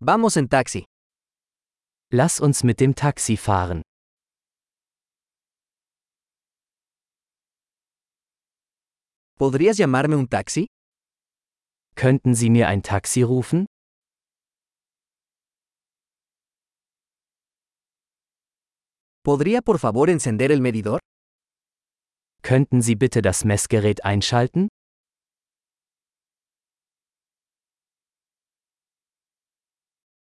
Vamos en taxi. Lass uns mit dem Taxi fahren. ¿Podrías llamarme un taxi? Könnten Sie mir ein Taxi rufen? ¿Podría por favor encender el medidor? Könnten Sie bitte das Messgerät einschalten?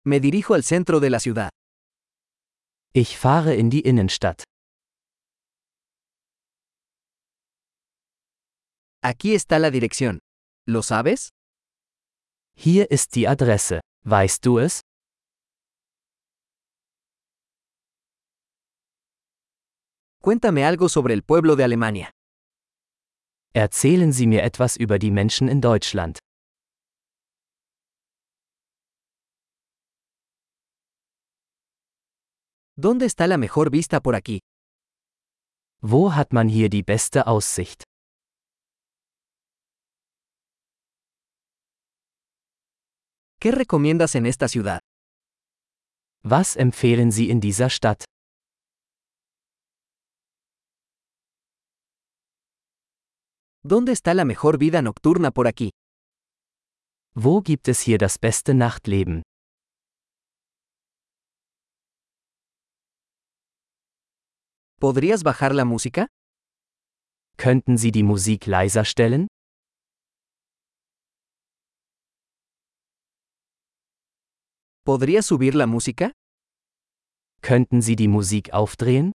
Me dirijo al centro de la ciudad. Ich fahre in die Innenstadt. Aquí está la dirección. ¿Lo sabes? Hier ist die Adresse. Weißt du es? Cuéntame algo sobre el pueblo de Alemania. Erzählen Sie mir etwas über die Menschen in Deutschland. ¿Dónde está la mejor vista por aquí? Wo hat man hier die beste Aussicht? ¿Qué recomiendas en esta ciudad? Was empfehlen Sie in dieser Stadt? ¿Dónde está la mejor vida nocturna por aquí? Wo gibt es hier das beste Nachtleben? ¿Podrías bajar la música? Könnten Sie die Musik leiser stellen? ¿Podrías subir la música? Könnten Sie die Musik aufdrehen?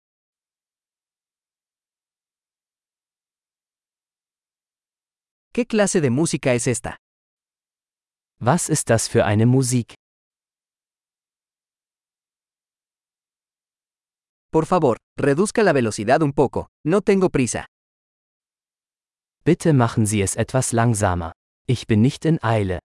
¿Qué clase de música es esta? Was ist das für eine Musik? Por favor, reduzca la velocidad un poco. No tengo prisa. Bitte machen Sie es etwas langsamer. Ich bin nicht in Eile.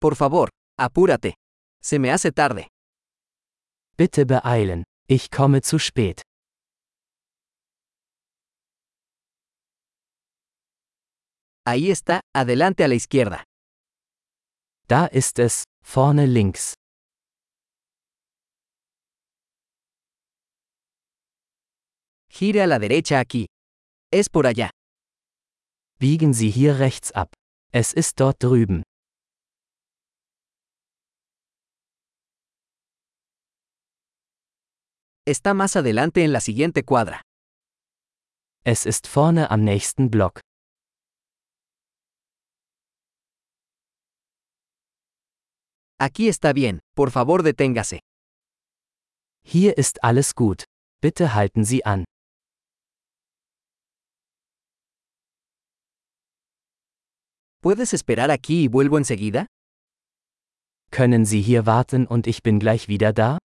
Por favor, apúrate. Se me hace tarde. Bitte beeilen. Ich komme zu spät. Ahí está, adelante a la izquierda. Da ist es, vorne links. Gire a la derecha aquí. Es por allá. Biegen Sie hier rechts ab. Es ist dort drüben. Está más adelante en la siguiente cuadra. Es ist vorne am nächsten Block. Aquí está bien, por favor deténgase. Hier ist alles gut. Bitte halten Sie an. ¿Puedes esperar aquí y vuelvo enseguida? Können Sie hier warten und ich bin gleich wieder da?